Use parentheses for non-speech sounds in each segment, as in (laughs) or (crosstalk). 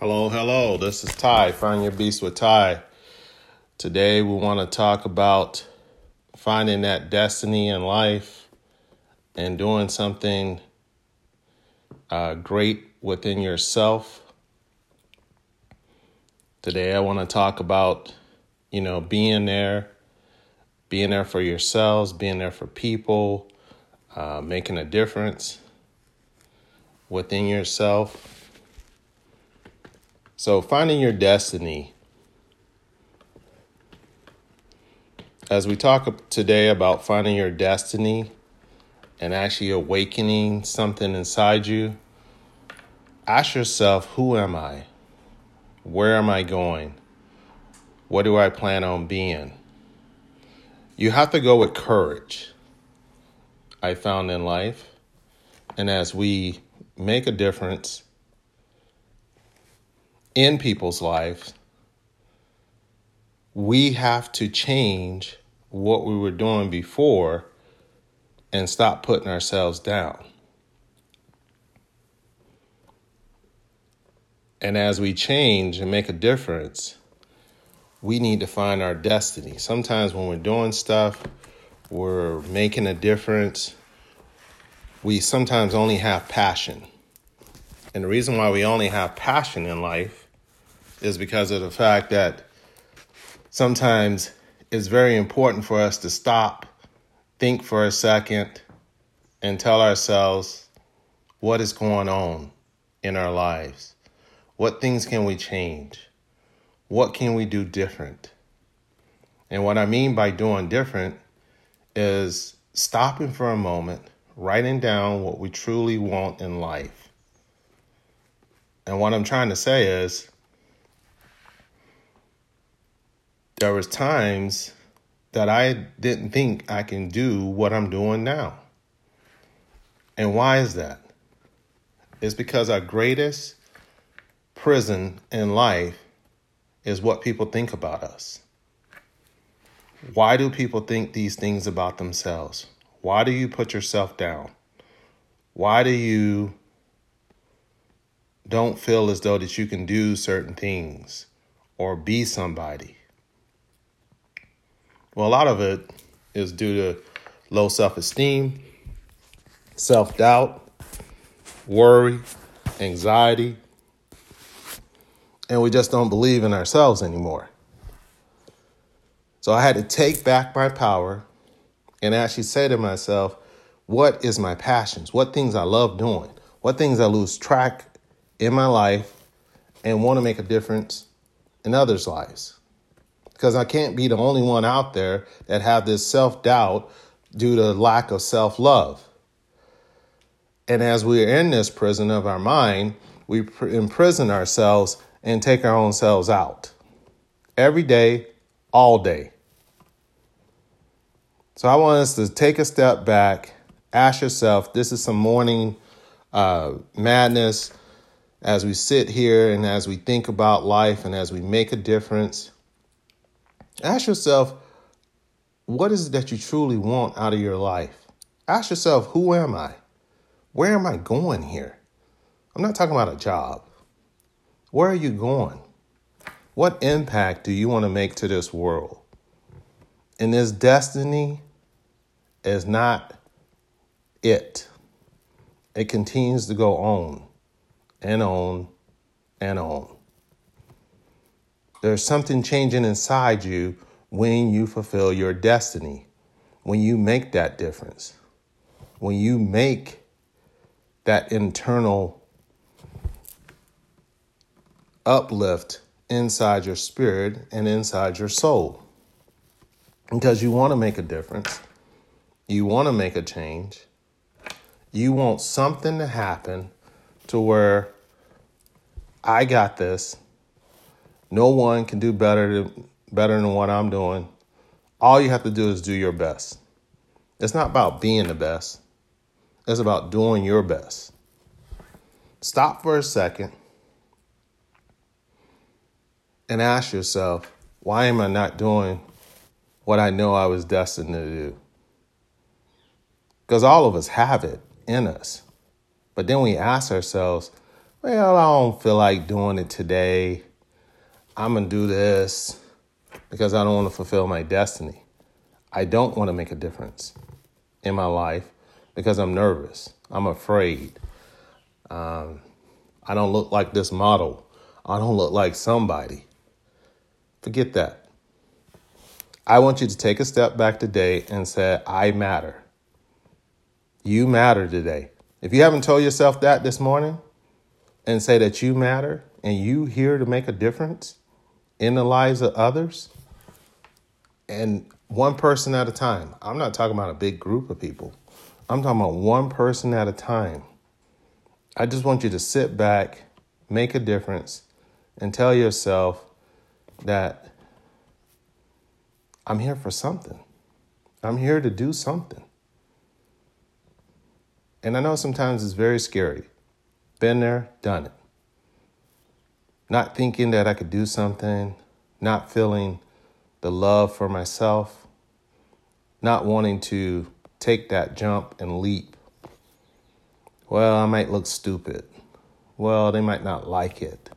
Hello, hello. This is Ty. Find your beast with Ty. Today we want to talk about finding that destiny in life and doing something uh, great within yourself. Today I want to talk about, you know, being there, being there for yourselves, being there for people, uh, making a difference within yourself so, finding your destiny. As we talk today about finding your destiny and actually awakening something inside you, ask yourself who am I? Where am I going? What do I plan on being? You have to go with courage, I found in life. And as we make a difference, in people's lives, we have to change what we were doing before and stop putting ourselves down. And as we change and make a difference, we need to find our destiny. Sometimes when we're doing stuff, we're making a difference, we sometimes only have passion. And the reason why we only have passion in life is because of the fact that sometimes it's very important for us to stop, think for a second, and tell ourselves what is going on in our lives. What things can we change? What can we do different? And what I mean by doing different is stopping for a moment, writing down what we truly want in life and what I'm trying to say is there was times that I didn't think I can do what I'm doing now. And why is that? It's because our greatest prison in life is what people think about us. Why do people think these things about themselves? Why do you put yourself down? Why do you don't feel as though that you can do certain things or be somebody. Well, a lot of it is due to low self-esteem, self-doubt, worry, anxiety, and we just don't believe in ourselves anymore. So I had to take back my power and actually say to myself, what is my passions? What things I love doing? What things I lose track in my life and want to make a difference in others' lives. Because I can't be the only one out there that have this self-doubt due to lack of self-love. And as we're in this prison of our mind, we imprison ourselves and take our own selves out. Every day, all day. So I want us to take a step back, ask yourself, this is some morning uh, madness as we sit here and as we think about life and as we make a difference, ask yourself, what is it that you truly want out of your life? Ask yourself, who am I? Where am I going here? I'm not talking about a job. Where are you going? What impact do you want to make to this world? And this destiny is not it. It continues to go on and on and on. There's something changing inside you when you fulfill your destiny, when you make that difference, when you make that internal uplift inside your spirit and inside your soul. Because you want to make a difference, you want to make a change, you want something to happen to where I got this. No one can do better than, better than what I'm doing. All you have to do is do your best. It's not about being the best. It's about doing your best. Stop for a second and ask yourself, why am I not doing what I know I was destined to do? Because all of us have it in us. But then we ask ourselves, well, I don't feel like doing it today. I'm going to do this because I don't want to fulfill my destiny. I don't want to make a difference in my life because I'm nervous. I'm afraid. Um, I don't look like this model. I don't look like somebody. Forget that. I want you to take a step back today and say, I matter. You matter today. If you haven't told yourself that this morning and say that you matter and you here to make a difference in the lives of others and one person at a time. I'm not talking about a big group of people. I'm talking about one person at a time. I just want you to sit back, make a difference, and tell yourself that I'm here for something. I'm here to do something. And I know sometimes it's very scary. Been there, done it. Not thinking that I could do something, not feeling the love for myself, not wanting to take that jump and leap. Well, I might look stupid. Well, they might not like it.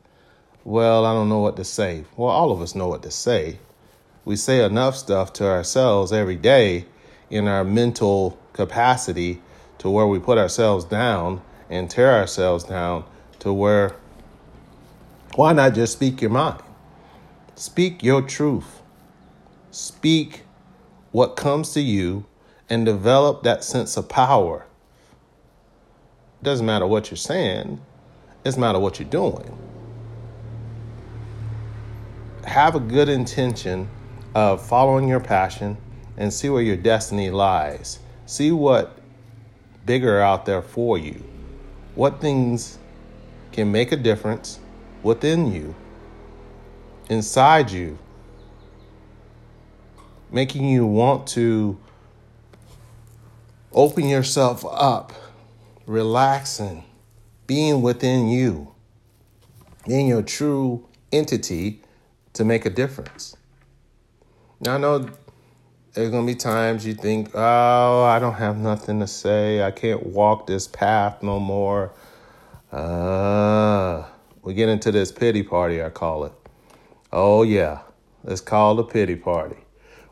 Well, I don't know what to say. Well, all of us know what to say. We say enough stuff to ourselves every day in our mental capacity to where we put ourselves down and tear ourselves down to where why not just speak your mind? Speak your truth. Speak what comes to you and develop that sense of power. It doesn't matter what you're saying, it's matter what you're doing. Have a good intention of following your passion and see where your destiny lies. See what bigger out there for you. What things can make a difference within you, inside you, making you want to open yourself up, relaxing, being within you, being your true entity to make a difference. Now, I know there's going to be times you think, oh, I don't have nothing to say. I can't walk this path no more. Uh, we get into this pity party, I call it. Oh, yeah, let's call the pity party.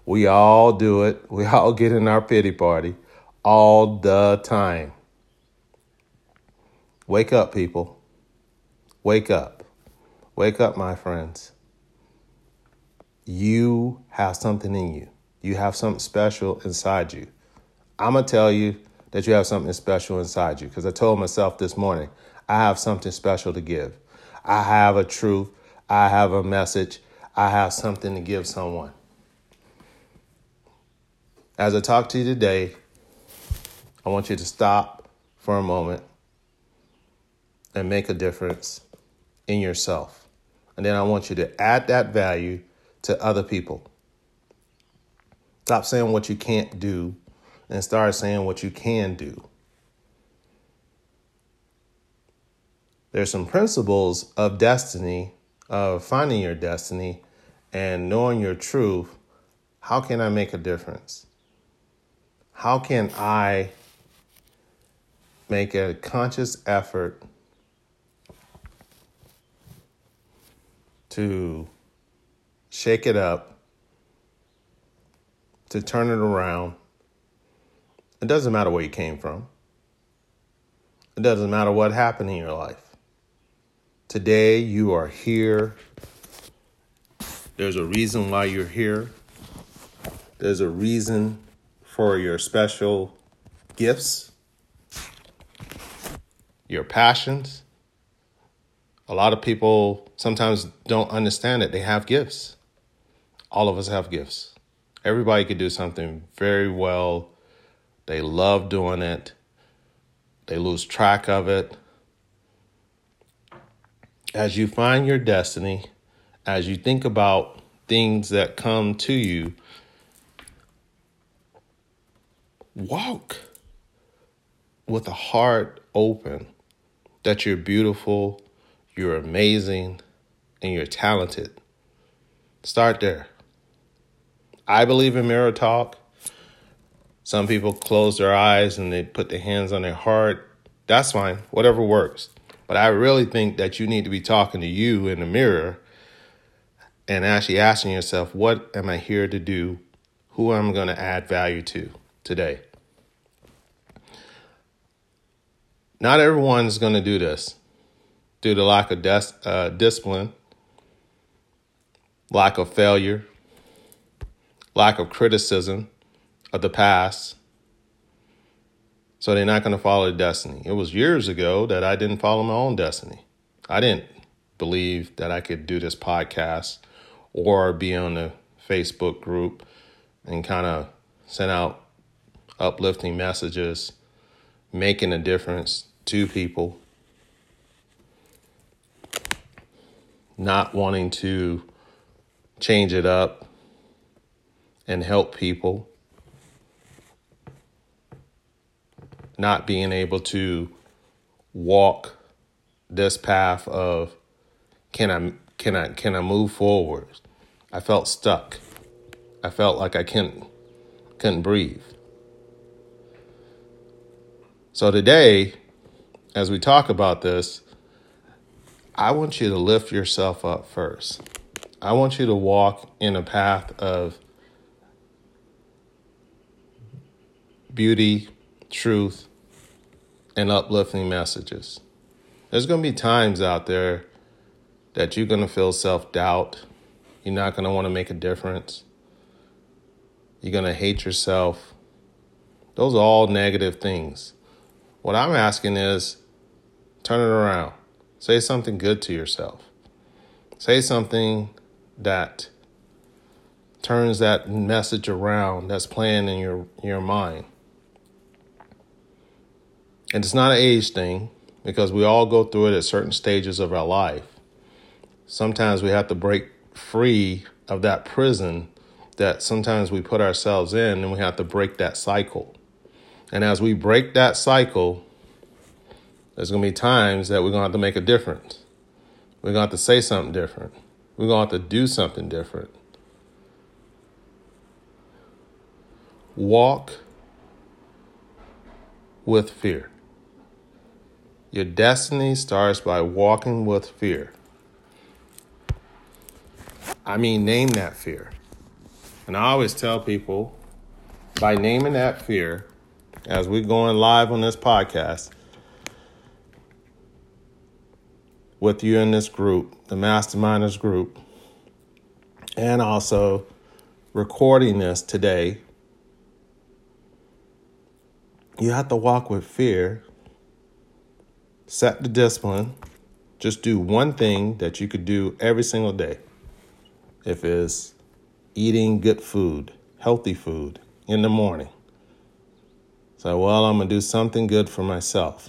We all do it. (laughs) We all get in our pity party all the time. Wake up, people. Wake up. Wake up, my friends. You have something in you. You have something special inside you. I'm going to tell you that you have something special inside you because I told myself this morning, I have something special to give. I have a truth. I have a message. I have something to give someone. As I talk to you today, I want you to stop for a moment and make a difference in yourself. And then I want you to add that value to other people. Stop saying what you can't do and start saying what you can do. There's some principles of destiny, of finding your destiny and knowing your truth. How can I make a difference? How can I make a conscious effort to shake it up, to turn it around? It doesn't matter where you came from. It doesn't matter what happened in your life. Today, you are here. There's a reason why you're here. There's a reason for your special gifts, your passions. A lot of people sometimes don't understand that they have gifts. All of us have gifts. Everybody could do something very well. They love doing it. They lose track of it. As you find your destiny, as you think about things that come to you, walk with a heart open that you're beautiful, you're amazing, and you're talented. Start there. I believe in mirror talk. Some people close their eyes and they put their hands on their heart. That's fine, whatever works. But I really think that you need to be talking to you in the mirror and actually asking yourself, what am I here to do? Who am I going to add value to today? Not everyone's going to do this due to lack of des- uh, discipline, lack of failure, lack of criticism of the past. So they're not going to follow destiny. It was years ago that I didn't follow my own destiny. I didn't believe that I could do this podcast or be on the Facebook group and kind of send out uplifting messages, making a difference to people, not wanting to change it up and help people, not being able to walk this path of can I can I can I move forward? I felt stuck. I felt like I couldn't couldn't breathe. So today as we talk about this, I want you to lift yourself up first. I want you to walk in a path of beauty, truth, and uplifting messages. There's going to be times out there that you're going to feel self doubt. You're not going to want to make a difference. You're going to hate yourself. Those are all negative things. What I'm asking is Turn it around. Say something good to yourself. Say something that turns that message around that's playing in your, your mind. And it's not an age thing because we all go through it at certain stages of our life. Sometimes we have to break free of that prison that sometimes we put ourselves in and we have to break that cycle. And as we break that cycle, there's going to be times that we're going to have to make a difference. We're going to have to say something different. We're going to have to do something different. Walk with fear. Your destiny starts by walking with fear. I mean, name that fear. And I always tell people by naming that fear, as we're going live on this podcast, with you in this group, the Masterminders group, and also recording this today, you have to walk with fear, set the discipline, just do one thing that you could do every single day. If it's eating good food, healthy food in the morning. So, well, I'm going to do something good for myself.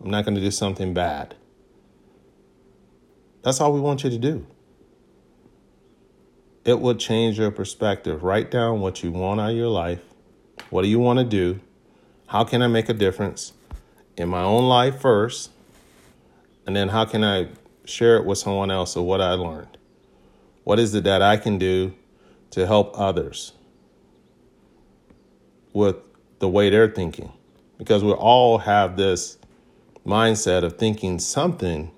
I'm not going to do something bad. That's all we want you to do. It will change your perspective. Write down what you want out of your life. What do you want to do? How can I make a difference in my own life first? And then how can I share it with someone else of what I learned? What is it that I can do to help others with the way they're thinking? Because we all have this mindset of thinking something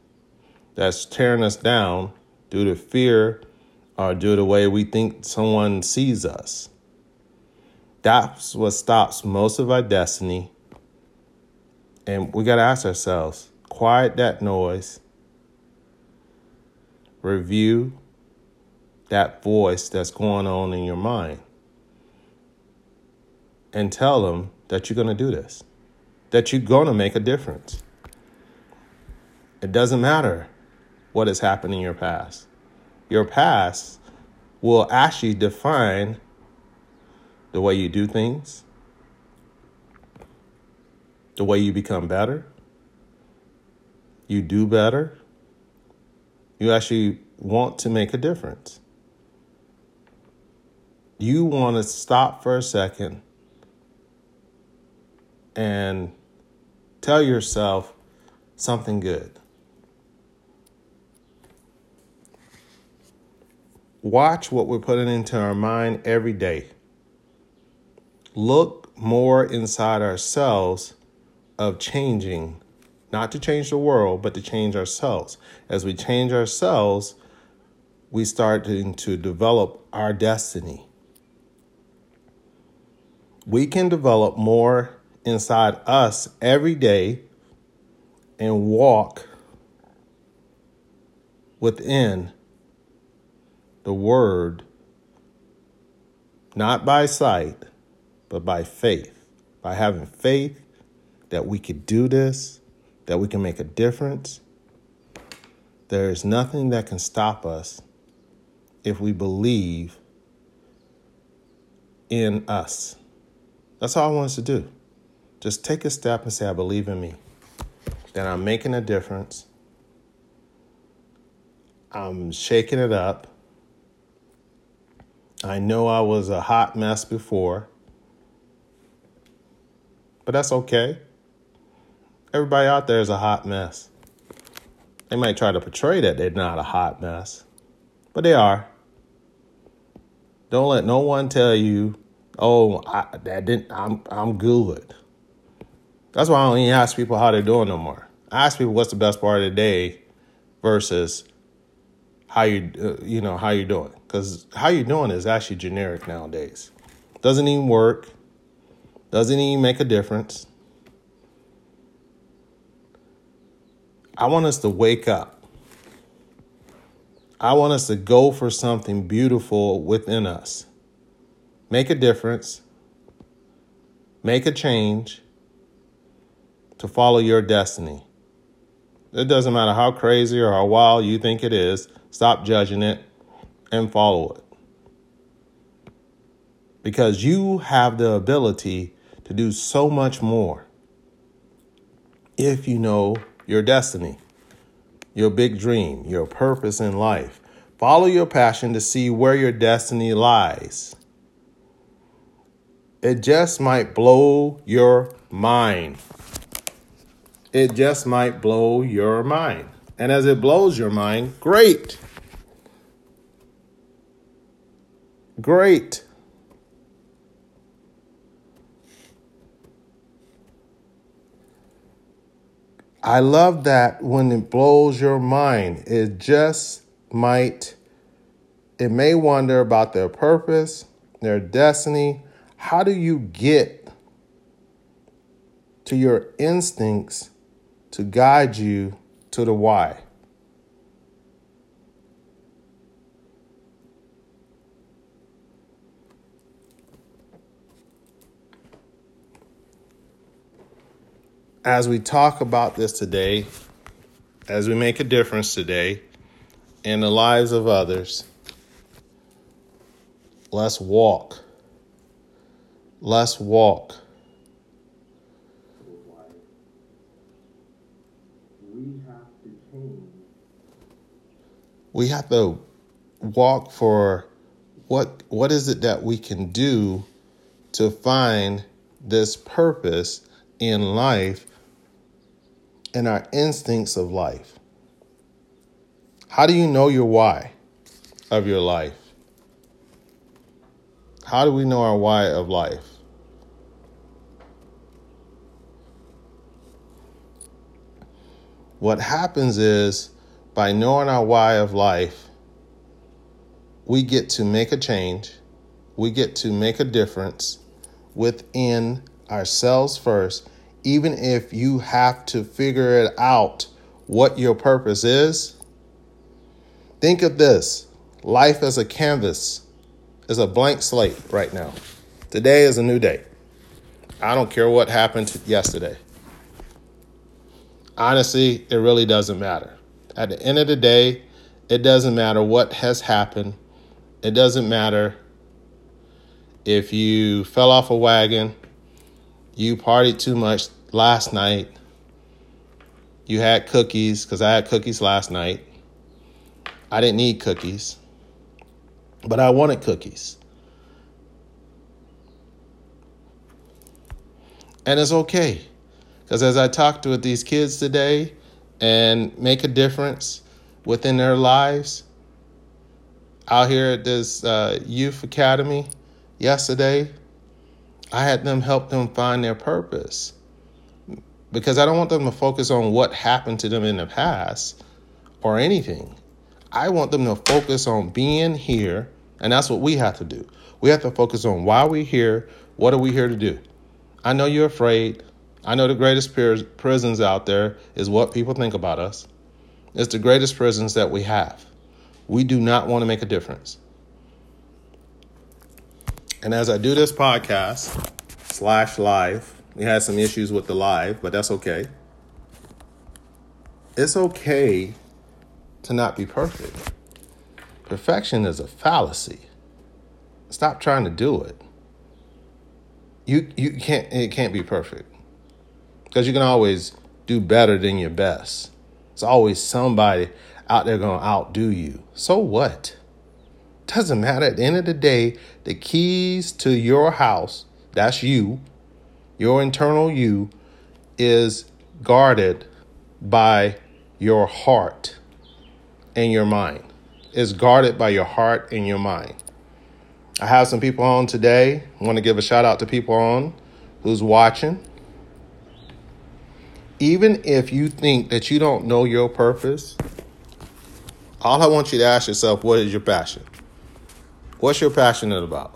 that's tearing us down due to fear or due to the way we think someone sees us. That's what stops most of our destiny. And we got to ask ourselves quiet that noise, review that voice that's going on in your mind, and tell them that you're going to do this, that you're going to make a difference. It doesn't matter what has happened in your past. Your past will actually define the way you do things, the way you become better, you do better, you actually want to make a difference. You want to stop for a second and tell yourself something good. Watch what we're putting into our mind every day. Look more inside ourselves of changing not to change the world, but to change ourselves. As we change ourselves, we start to develop our destiny. We can develop more inside us every day and walk within the word, not by sight, but by faith. By having faith that we could do this, that we can make a difference. There is nothing that can stop us if we believe in us. That's all I want us to do. Just take a step and say, I believe in me, that I'm making a difference. I'm shaking it up. I know I was a hot mess before, but that's okay. Everybody out there is a hot mess. They might try to portray that they're not a hot mess, but they are. Don't let no one tell you, "Oh, I, that didn't. I'm I'm good." That's why I don't even ask people how they're doing no more. I ask people what's the best part of the day versus how you uh, you know how you're doing because how you're doing is actually generic nowadays. Doesn't even work. Doesn't even make a difference. I want us to wake up. I want us to go for something beautiful within us. Make a difference. Make a change to follow your destiny. It doesn't matter how crazy or how wild you think it is, stop judging it and follow it. Because you have the ability to do so much more if you know your destiny, your big dream, your purpose in life. Follow your passion to see where your destiny lies. It just might blow your mind. It just might blow your mind. And as it blows your mind, great. Great. I love that when it blows your mind, it just might, it may wonder about their purpose, their destiny. How do you get to your instincts to guide you to the why? As we talk about this today, as we make a difference today in the lives of others, let's walk. Let's walk. We have to walk for what what is it that we can do to find this purpose in life and our instincts of life. How do you know your why of your life? How do we know our why of life? What happens is by knowing our why of life, we get to make a change, we get to make a difference within ourselves first even if you have to figure it out what your purpose is, think of this life as a canvas, is a blank slate right now. Today is a new day. I don't care what happened yesterday. Honestly, it really doesn't matter. At the end of the day, it doesn't matter what has happened. It doesn't matter if you fell off a wagon, you partied too much last night. You had cookies because I had cookies last night. I didn't need cookies, but I wanted cookies. And it's okay because as I talk to these kids today and make a difference within their lives, out here at this uh, youth academy yesterday, I had them help them find their purpose because I don't want them to focus on what happened to them in the past or anything. I want them to focus on being here, and that's what we have to do. We have to focus on why we're here, what are we here to do? I know you're afraid. I know the greatest prisons out there is what people think about us. It's the greatest prisons that we have. We do not want to make a difference. And as I do this podcast slash live, we had some issues with the live, but that's okay. It's okay to not be perfect. Perfection is a fallacy. Stop trying to do it. You you can't it can't be perfect. Because you can always do better than your best. It's always somebody out there going to outdo you. So what? Doesn't matter. At the end of the day, the keys to your house, that's you, your internal you, is guarded by your heart and your mind. Is guarded by your heart and your mind. I have some people on today. I want to give a shout out to people on who's watching. Even if you think that you don't know your purpose, all I want you to ask yourself what is your passion? What's your passionate about?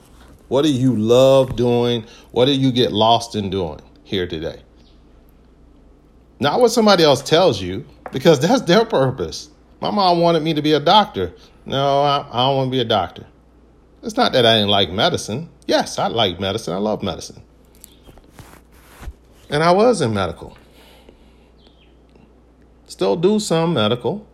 What do you love doing? What do you get lost in doing here today? Not what somebody else tells you, because that's their purpose. My mom wanted me to be a doctor. No, I, I don't want to be a doctor. It's not that I didn't like medicine. Yes, I like medicine. I love medicine. And I was in medical. Still do some medical.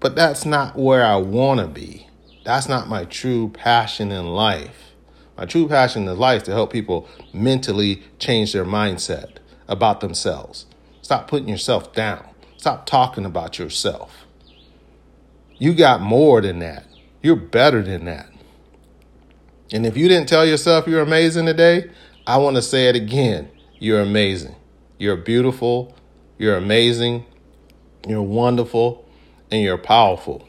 But that's not where I want to be. That's not my true passion in life. My true passion in life to help people mentally change their mindset about themselves. Stop putting yourself down. Stop talking about yourself. You got more than that. You're better than that. And if you didn't tell yourself you're amazing today, I want to say it again. You're amazing. You're beautiful. You're amazing. You're wonderful. And you're powerful.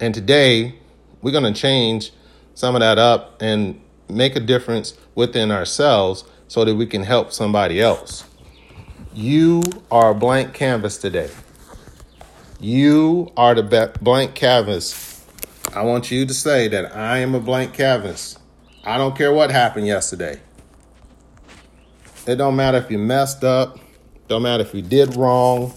And today, we're going to change some of that up and make a difference within ourselves so that we can help somebody else. You are a blank canvas today. You are the blank canvas. I want you to say that I am a blank canvas. I don't care what happened yesterday. It don't matter if you messed up. Don't matter if you did wrong.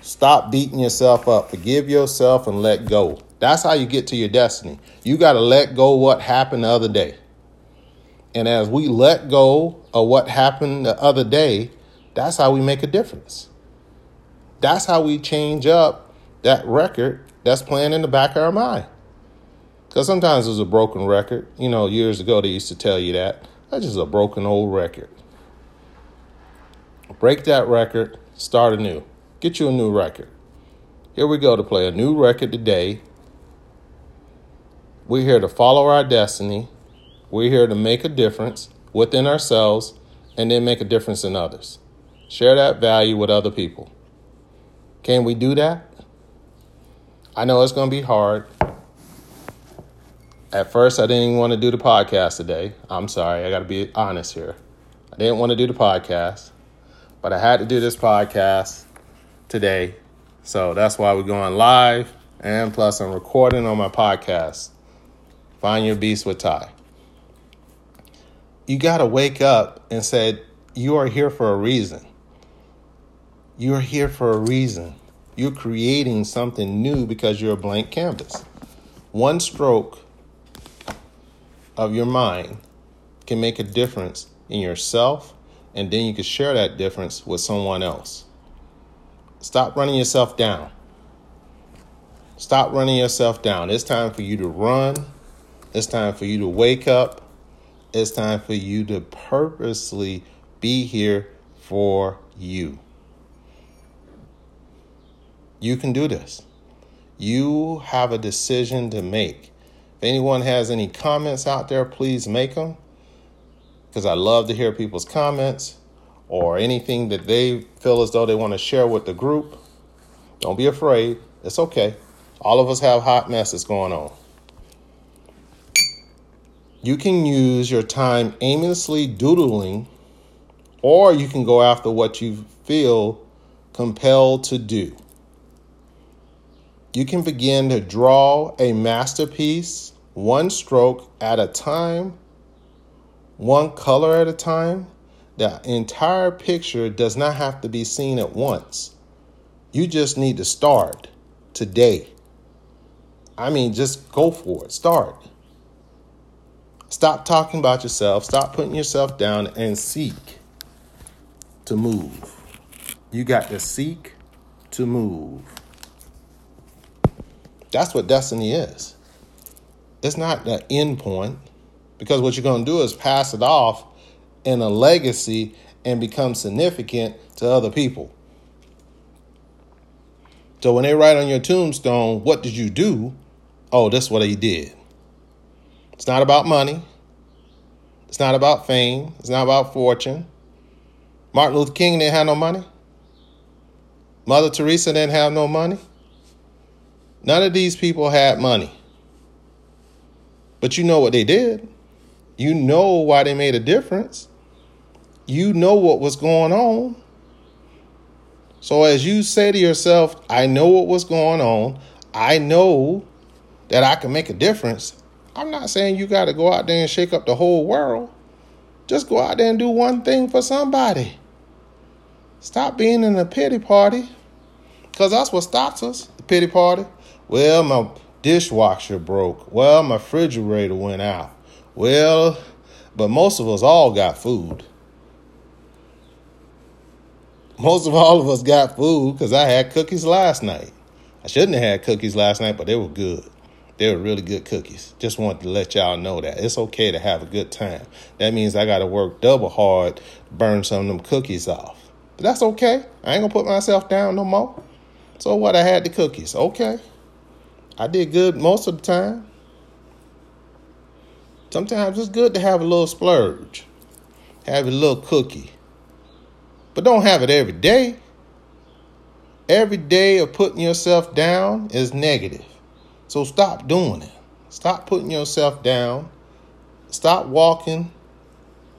Stop beating yourself up. Forgive yourself and let go. That's how you get to your destiny. You got to let go what happened the other day. And as we let go of what happened the other day, that's how we make a difference. That's how we change up that record that's playing in the back of our mind. Because sometimes it's a broken record. You know, years ago they used to tell you that. That's just a broken old record. Break that record, start anew. Get you a new record. Here we go to play a new record today we're here to follow our destiny. We're here to make a difference within ourselves and then make a difference in others. Share that value with other people. Can we do that? I know it's going to be hard. At first, I didn't even want to do the podcast today. I'm sorry, I got to be honest here. I didn't want to do the podcast, but I had to do this podcast today. So that's why we're going live. And plus, I'm recording on my podcast. Find your beast with Ty. You got to wake up and say, You are here for a reason. You're here for a reason. You're creating something new because you're a blank canvas. One stroke of your mind can make a difference in yourself, and then you can share that difference with someone else. Stop running yourself down. Stop running yourself down. It's time for you to run it's time for you to wake up. It's time for you to purposely be here for you. You can do this. You have a decision to make. If anyone has any comments out there, please make them because I love to hear people's comments or anything that they feel as though they want to share with the group. Don't be afraid. It's okay. All of us have hot messes going on. You can use your time aimlessly doodling or you can go after what you feel compelled to do. You can begin to draw a masterpiece one stroke at a time, one color at a time. The entire picture does not have to be seen at once. You just need to start today. I mean, just go for it. Start. Stop talking about yourself. Stop putting yourself down and seek to move. You got to seek to move. That's what destiny is. It's not the end point because what you're going to do is pass it off in a legacy and become significant to other people. So when they write on your tombstone, what did you do? Oh, that's what he did. It's not about money. It's not about fame. It's not about fortune. Martin Luther King didn't have no money. Mother Teresa didn't have no money. None of these people had money. But you know what they did. You know why they made a difference. You know what was going on. So as you say to yourself, I know what was going on. I know that I can make a difference. I'm not saying you got to go out there and shake up the whole world. Just go out there and do one thing for somebody. Stop being in a pity party. Because that's what stops us, the pity party. Well, my dishwasher broke. Well, my refrigerator went out. Well, but most of us all got food. Most of all of us got food because I had cookies last night. I shouldn't have had cookies last night, but they were good. They were really good cookies. Just wanted to let y'all know that it's okay to have a good time. That means I got to work double hard to burn some of them cookies off. But that's okay. I ain't gonna put myself down no more. So what? I had the cookies. Okay. I did good most of the time. Sometimes it's good to have a little splurge, have a little cookie. But don't have it every day. Every day of putting yourself down is negative. So stop doing it. Stop putting yourself down. Stop walking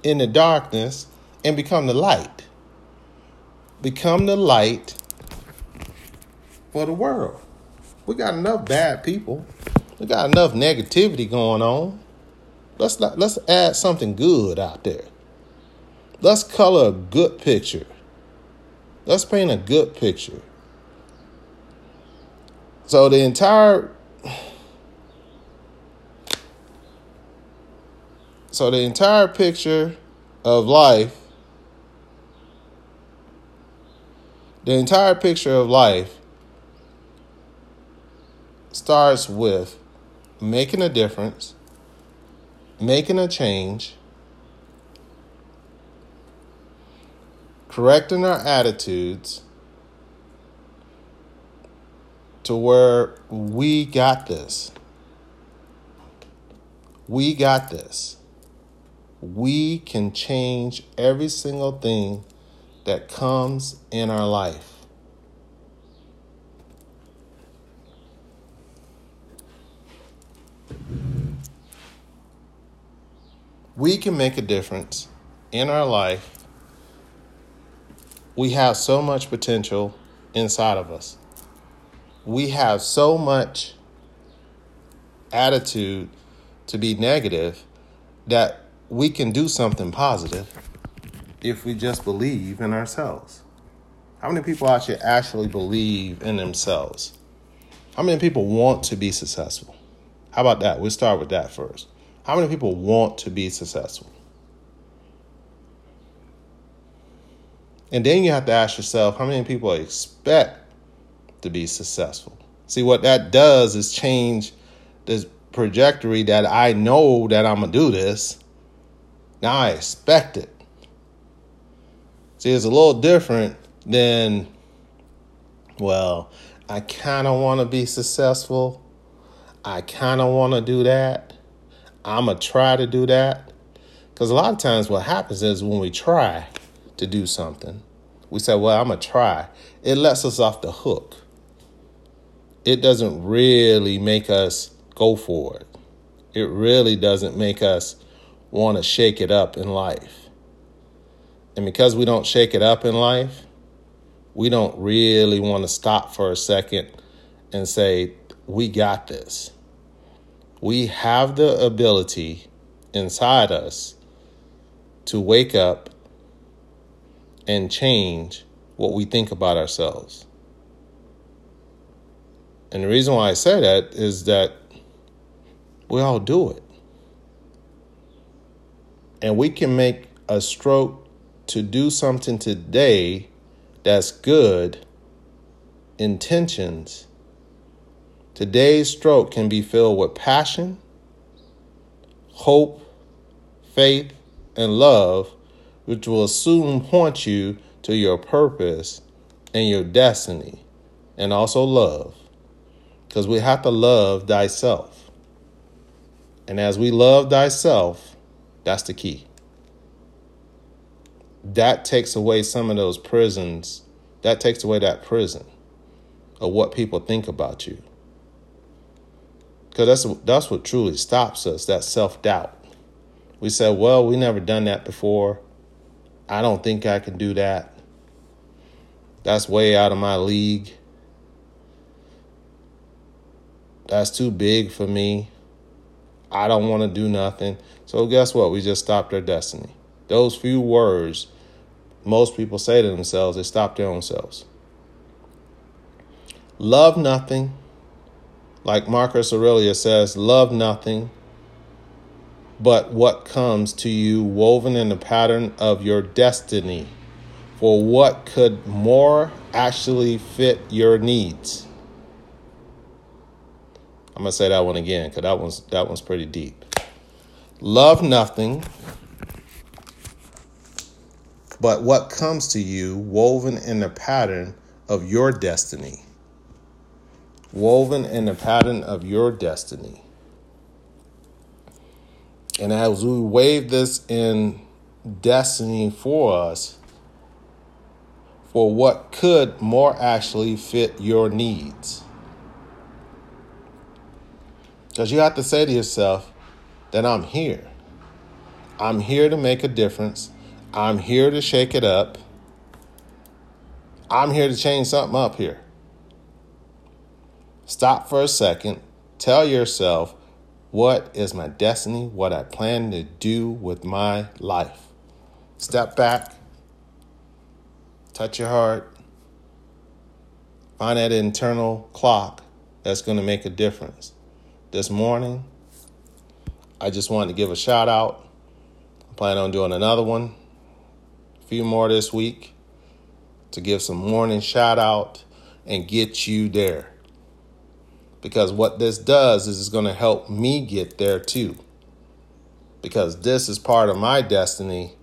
in the darkness and become the light. Become the light for the world. We got enough bad people. We got enough negativity going on. Let's not, let's add something good out there. Let's color a good picture. Let's paint a good picture. So the entire so the entire picture of life the entire picture of life starts with making a difference, making a change, correcting our attitudes to where we got this. We got this. We can change every single thing that comes in our life. we can make a difference in our life. We have so much potential inside of us. We have so much attitude to be negative that we can do something positive if we just believe in ourselves. How many people actually believe in themselves? How many people want to be successful? How about that? We'll start with that first. How many people want to be successful? And then you have to ask yourself how many people expect to be successful? See, what that does is change this trajectory that I know that I'm going to do this. Now I expect it. See, it's a little different than, well, I kind of want to be successful. I kind of want to do that. I'm going to try to do that. Because a lot of times what happens is when we try to do something, we say, well, I'm going to try. It lets us off the hook. It doesn't really make us go for it. It really doesn't make us want to shake it up in life. And because we don't shake it up in life, we don't really want to stop for a second and say, we got this. We have the ability inside us to wake up and change what we think about ourselves. And the reason why I say that is that we all do it. And we can make a stroke to do something today that's good intentions. Today's stroke can be filled with passion, hope, faith, and love, which will soon point you to your purpose and your destiny, and also love. Because we have to love thyself. And as we love thyself, that's the key. That takes away some of those prisons. That takes away that prison of what people think about you. Because that's, that's what truly stops us that self doubt. We said, well, we never done that before. I don't think I can do that. That's way out of my league. That's too big for me. I don't want to do nothing. So, guess what? We just stopped our destiny. Those few words most people say to themselves, they stop their own selves. Love nothing. Like Marcus Aurelius says, love nothing but what comes to you woven in the pattern of your destiny. For what could more actually fit your needs? I'm gonna say that one again because that one's that one's pretty deep. Love nothing but what comes to you woven in the pattern of your destiny. Woven in the pattern of your destiny. And as we wave this in destiny for us, for what could more actually fit your needs. Because you have to say to yourself that I'm here. I'm here to make a difference. I'm here to shake it up. I'm here to change something up here. Stop for a second. Tell yourself what is my destiny, what I plan to do with my life. Step back, touch your heart, find that internal clock that's going to make a difference this morning. I just wanted to give a shout out. I plan on doing another one, a few more this week to give some morning shout out and get you there. Because what this does is it's going to help me get there too. Because this is part of my destiny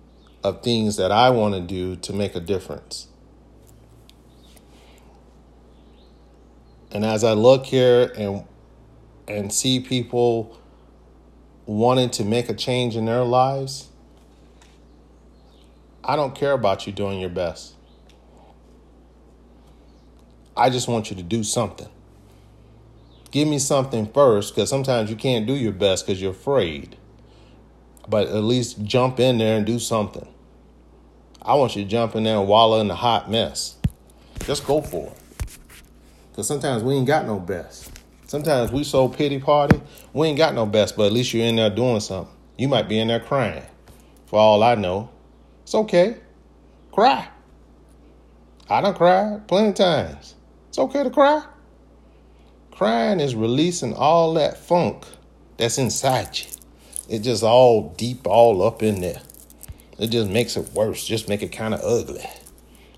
of things that I want to do to make a difference. And as I look here and and see people wanting to make a change in their lives, I don't care about you doing your best. I just want you to do something. Give me something first, because sometimes you can't do your best because you're afraid. But at least jump in there and do something. I want you to jump in there and wallow in the hot mess. Just go for it. Because sometimes we ain't got no best. Sometimes we so pity party, we ain't got no best, but at least you're in there doing something. You might be in there crying. For all I know. It's okay. Cry. I done cried plenty times. It's okay to cry. Crying is releasing all that funk that's inside you. It just all deep, all up in there. It just makes it worse, just make it kind of ugly.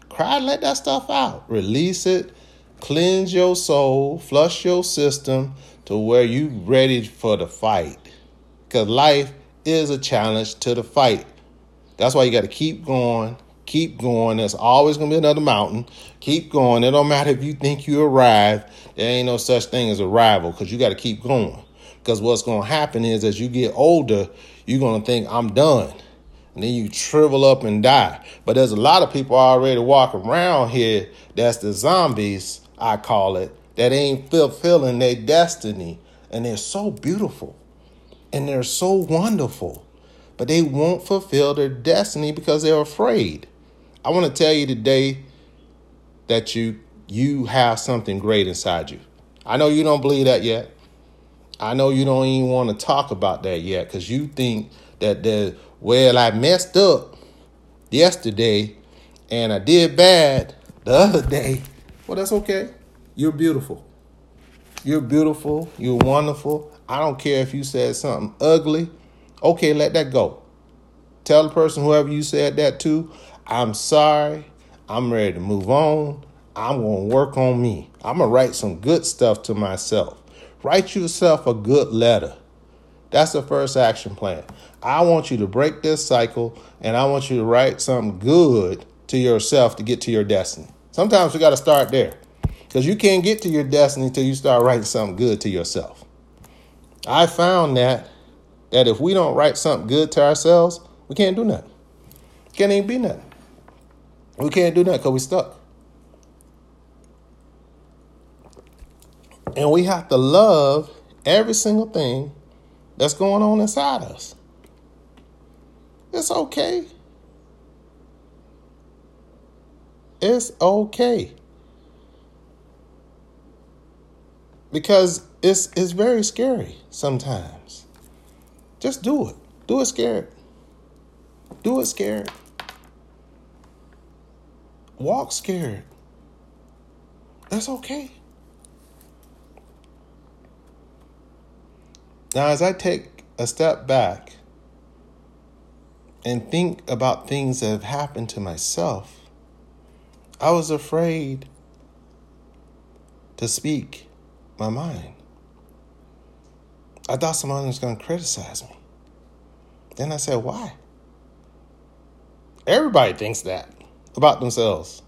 Cry, let that stuff out. Release it cleanse your soul, flush your system to where you ready for the fight. Because life is a challenge to the fight. That's why you got to keep going, keep going. There's always going to be another mountain. Keep going. It don't matter if you think you arrived. There ain't no such thing as arrival because you got to keep going. Because what's going to happen is as you get older, you're going to think, I'm done. And then you shrivel up and die. But there's a lot of people already walking around here that's the zombies I call it, that ain't fulfilling their destiny. And they're so beautiful and they're so wonderful. but they won't fulfill their destiny because they're afraid. I want to tell you today that you you have something great inside you. I know you don't believe that yet. I know you don't even want to talk about that yet because you think that the well, I messed up yesterday and I did bad the other day. Well, that's okay. You're beautiful. You're beautiful. You're wonderful. I don't care if you said something ugly. Okay, let that go. Tell the person, whoever you said that to, I'm sorry. I'm ready to move on. I'm going to work on me. I'm going to write some good stuff to myself. Write yourself a good letter. That's the first action plan. I want you to break this cycle and I want you to write something good to yourself to get to your destiny. Sometimes we got to start there because you can't get to your destiny until you start writing something good to yourself. I found that that if we don't write something good to ourselves, we can't do nothing. Can't even be nothing. We can't do nothing because we're stuck. And we have to love every single thing that's going on inside us. It's okay. It's okay. Because it's it's very scary sometimes. Just do it. Do it scared. Do it scared. Walk scared. That's okay. Now, as I take a step back and think about things that have happened to myself, I was afraid to speak my mind. I thought someone was going to criticize me. Then I said, why? Everybody thinks that about themselves.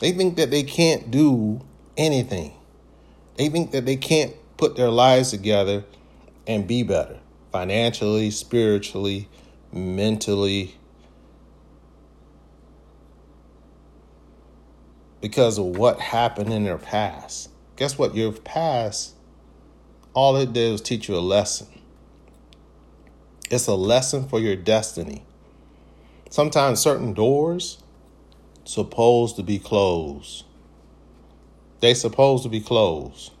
They think that they can't do anything. They think that they can't put their lives together and be better financially, spiritually, mentally. Because of what happened in their past. Guess what? Your past, all it did was teach you a lesson. It's a lesson for your destiny. Sometimes certain doors supposed to be closed. They supposed to be closed.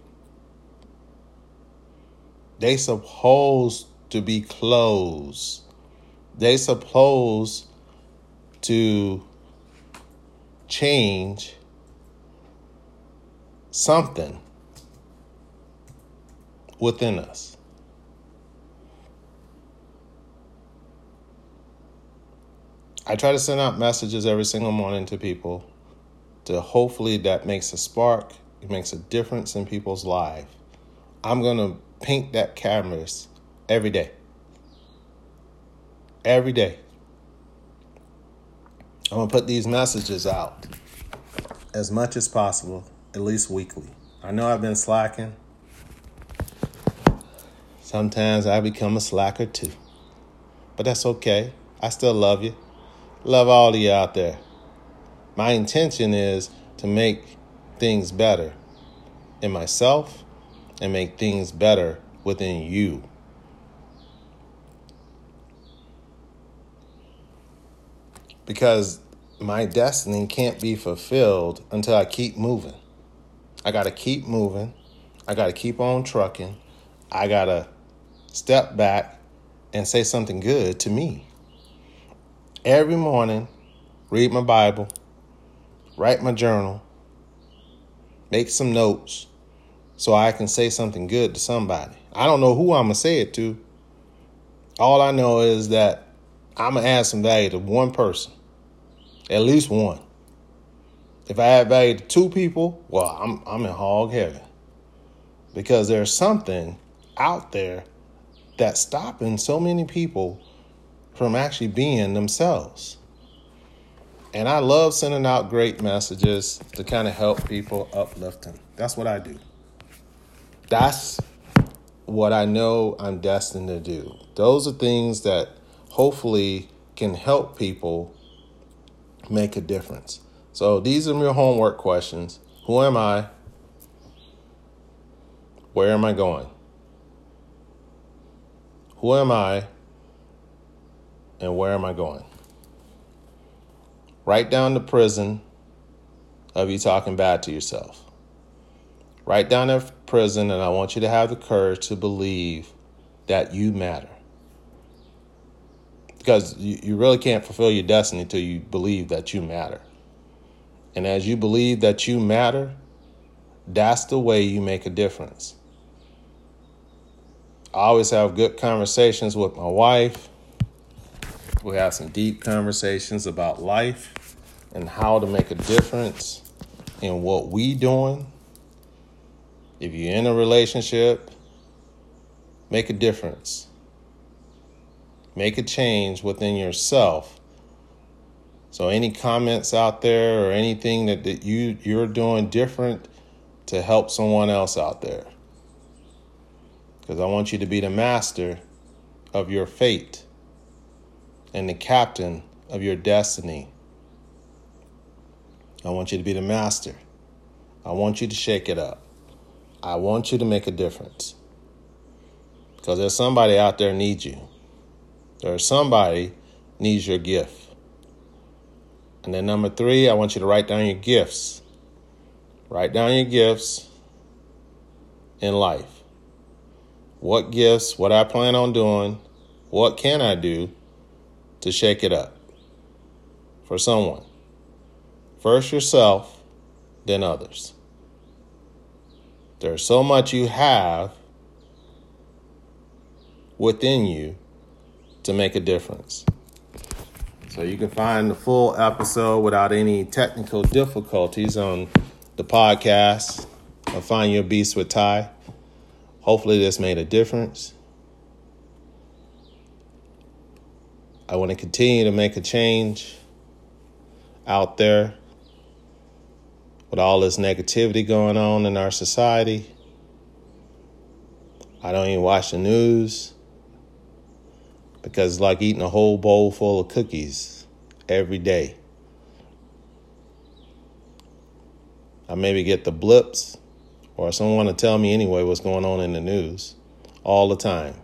They supposed to be closed. They supposed to change something within us. I try to send out messages every single morning to people to hopefully that makes a spark, it makes a difference in people's life. I'm going to paint that canvas every day. Every day. I'm going to put these messages out as much as possible, at least weekly. I know I've been slacking. Sometimes I become a slacker too. But that's okay. I still love you. Love all of you out there. My intention is to make things better in myself and make things better within you. Because my destiny can't be fulfilled until I keep moving. I got to keep moving. I got to keep on trucking. I got to step back and say something good to me. Every morning, read my Bible, write my journal, make some notes, so I can say something good to somebody. I don't know who I'm going to say it to. All I know is that I'm going to add some value to one person, at least one. If I add value to two people, well, I'm, I'm in hog heaven. Because there's something out there that's stopping so many people from actually being themselves. And I love sending out great messages to kind of help people uplift them. That's what I do. That's what I know I'm destined to do. Those are things that hopefully can help people make a difference. So these are your homework questions. Who am I? Where am I going? Who am I? and where am I going? Write down the prison of you talking bad to yourself. Write down the prison, and I want you to have the courage to believe that you matter. Because you, you really can't fulfill your destiny until you believe that you matter. And as you believe that you matter, that's the way you make a difference. I always have good conversations with my wife. We have some deep conversations about life and how to make a difference in what we doing. If you're in a relationship, make a difference. Make a change within yourself. So any comments out there or anything that, that you you're doing different to help someone else out there because I want you to be the master of your fate and the captain of your destiny. I want you to be the master. I want you to shake it up. I want you to make a difference. Because there's somebody out there needs you. There's somebody needs your gift. And then number three, I want you to write down your gifts. Write down your gifts in life what gifts, what I plan on doing, what can I do to shake it up for someone. First yourself, then others. There's so much you have within you to make a difference. So you can find the full episode without any technical difficulties on the podcast of Find Your Beast with Ty. Hopefully, this made a difference. I want to continue to make a change out there with all this negativity going on in our society. I don't even watch the news because it's like eating a whole bowl full of cookies every day. I maybe get the blips or someone to tell me anyway what's going on in the news all the time.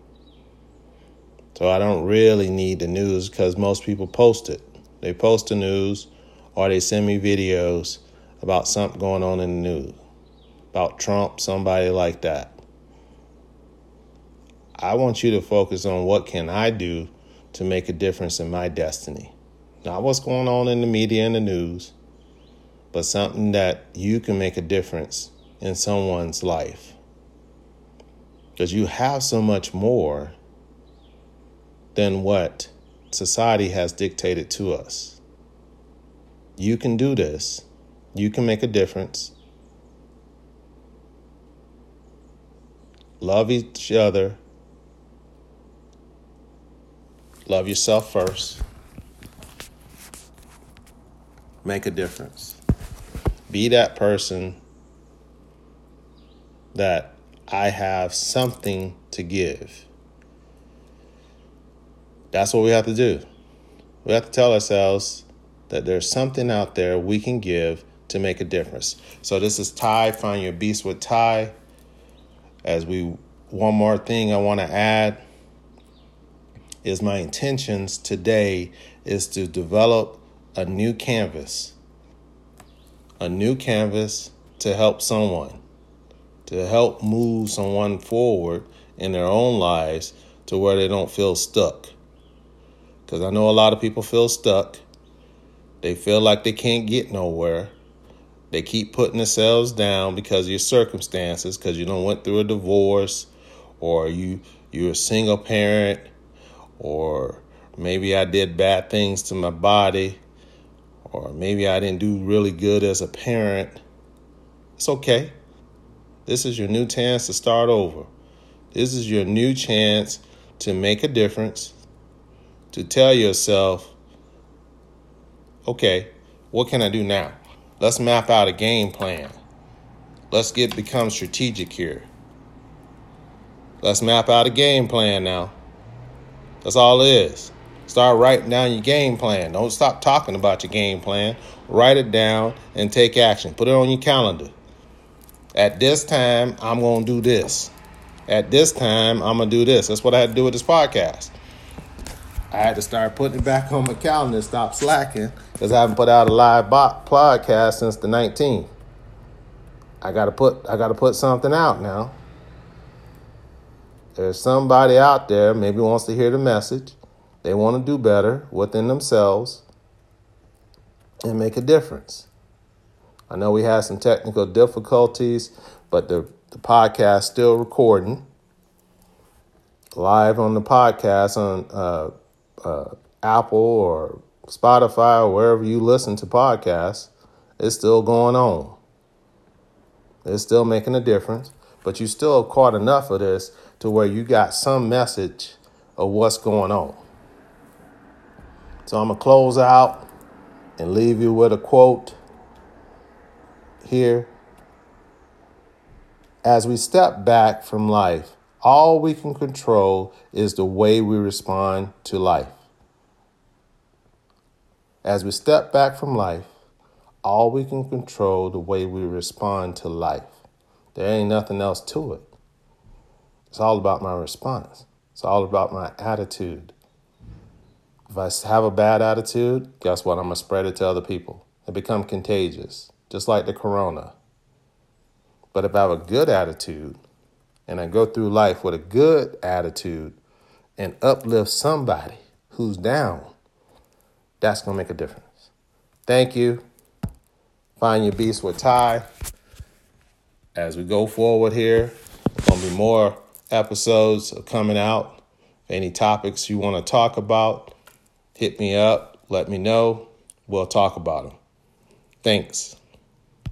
So I don't really need the news because most people post it. They post the news or they send me videos about something going on in the news, about Trump, somebody like that. I want you to focus on what can I do to make a difference in my destiny. Not what's going on in the media and the news, but something that you can make a difference in someone's life. Because you have so much more than what society has dictated to us. You can do this, you can make a difference. Love each other. Love yourself first. Make a difference. Be that person that I have something to give. That's what we have to do. We have to tell ourselves that there's something out there we can give to make a difference. So this is Ty, Find Your Beast with Ty. As we one more thing I want to add is my intentions today is to develop a new canvas. A new canvas to help someone to help move someone forward in their own lives to where they don't feel stuck. Because I know a lot of people feel stuck. They feel like they can't get nowhere. They keep putting themselves down because of your circumstances, because you don't went through a divorce, or you you're a single parent, or maybe I did bad things to my body, or maybe I didn't do really good as a parent. It's okay. This is your new chance to start over. This is your new chance to make a difference, to tell yourself, okay, what can I do now? Let's map out a game plan. Let's get become strategic here. Let's map out a game plan now. That's all it is. Start writing down your game plan. Don't stop talking about your game plan. Write it down and take action. Put it on your calendar. At this time, I'm going to do this. At this time, I'm going to do this. That's what I had to do with this podcast. I had to start putting it back on my calendar stop slacking because I haven't put out a live podcast since the 19th. I gotta put I gotta put something out now. There's somebody out there maybe wants to hear the message. They want to do better within themselves and make a difference. I know we had some technical difficulties, but the, the podcast still recording live on the podcast on uh, uh, Apple or Spotify or wherever you listen to podcasts. It's still going on. It's still making a difference, but you still caught enough of this to where you got some message of what's going on. So I'm going to close out and leave you with a quote here. As we step back from life, all we can control is the way we respond to life. As we step back from life, all we can control the way we respond to life. There ain't nothing else to it. It's all about my response. It's all about my attitude. If I have a bad attitude, guess what? I'm going to spread it to other people. It become contagious, just like the corona. But if I have a good attitude and I go through life with a good attitude and uplift somebody who's down, that's going to make a difference. Thank you. Find your beast with Ty. As we go forward here, it's going to be more episodes are coming out. Any topics you want to talk about, hit me up, let me know. We'll talk about them. Thanks.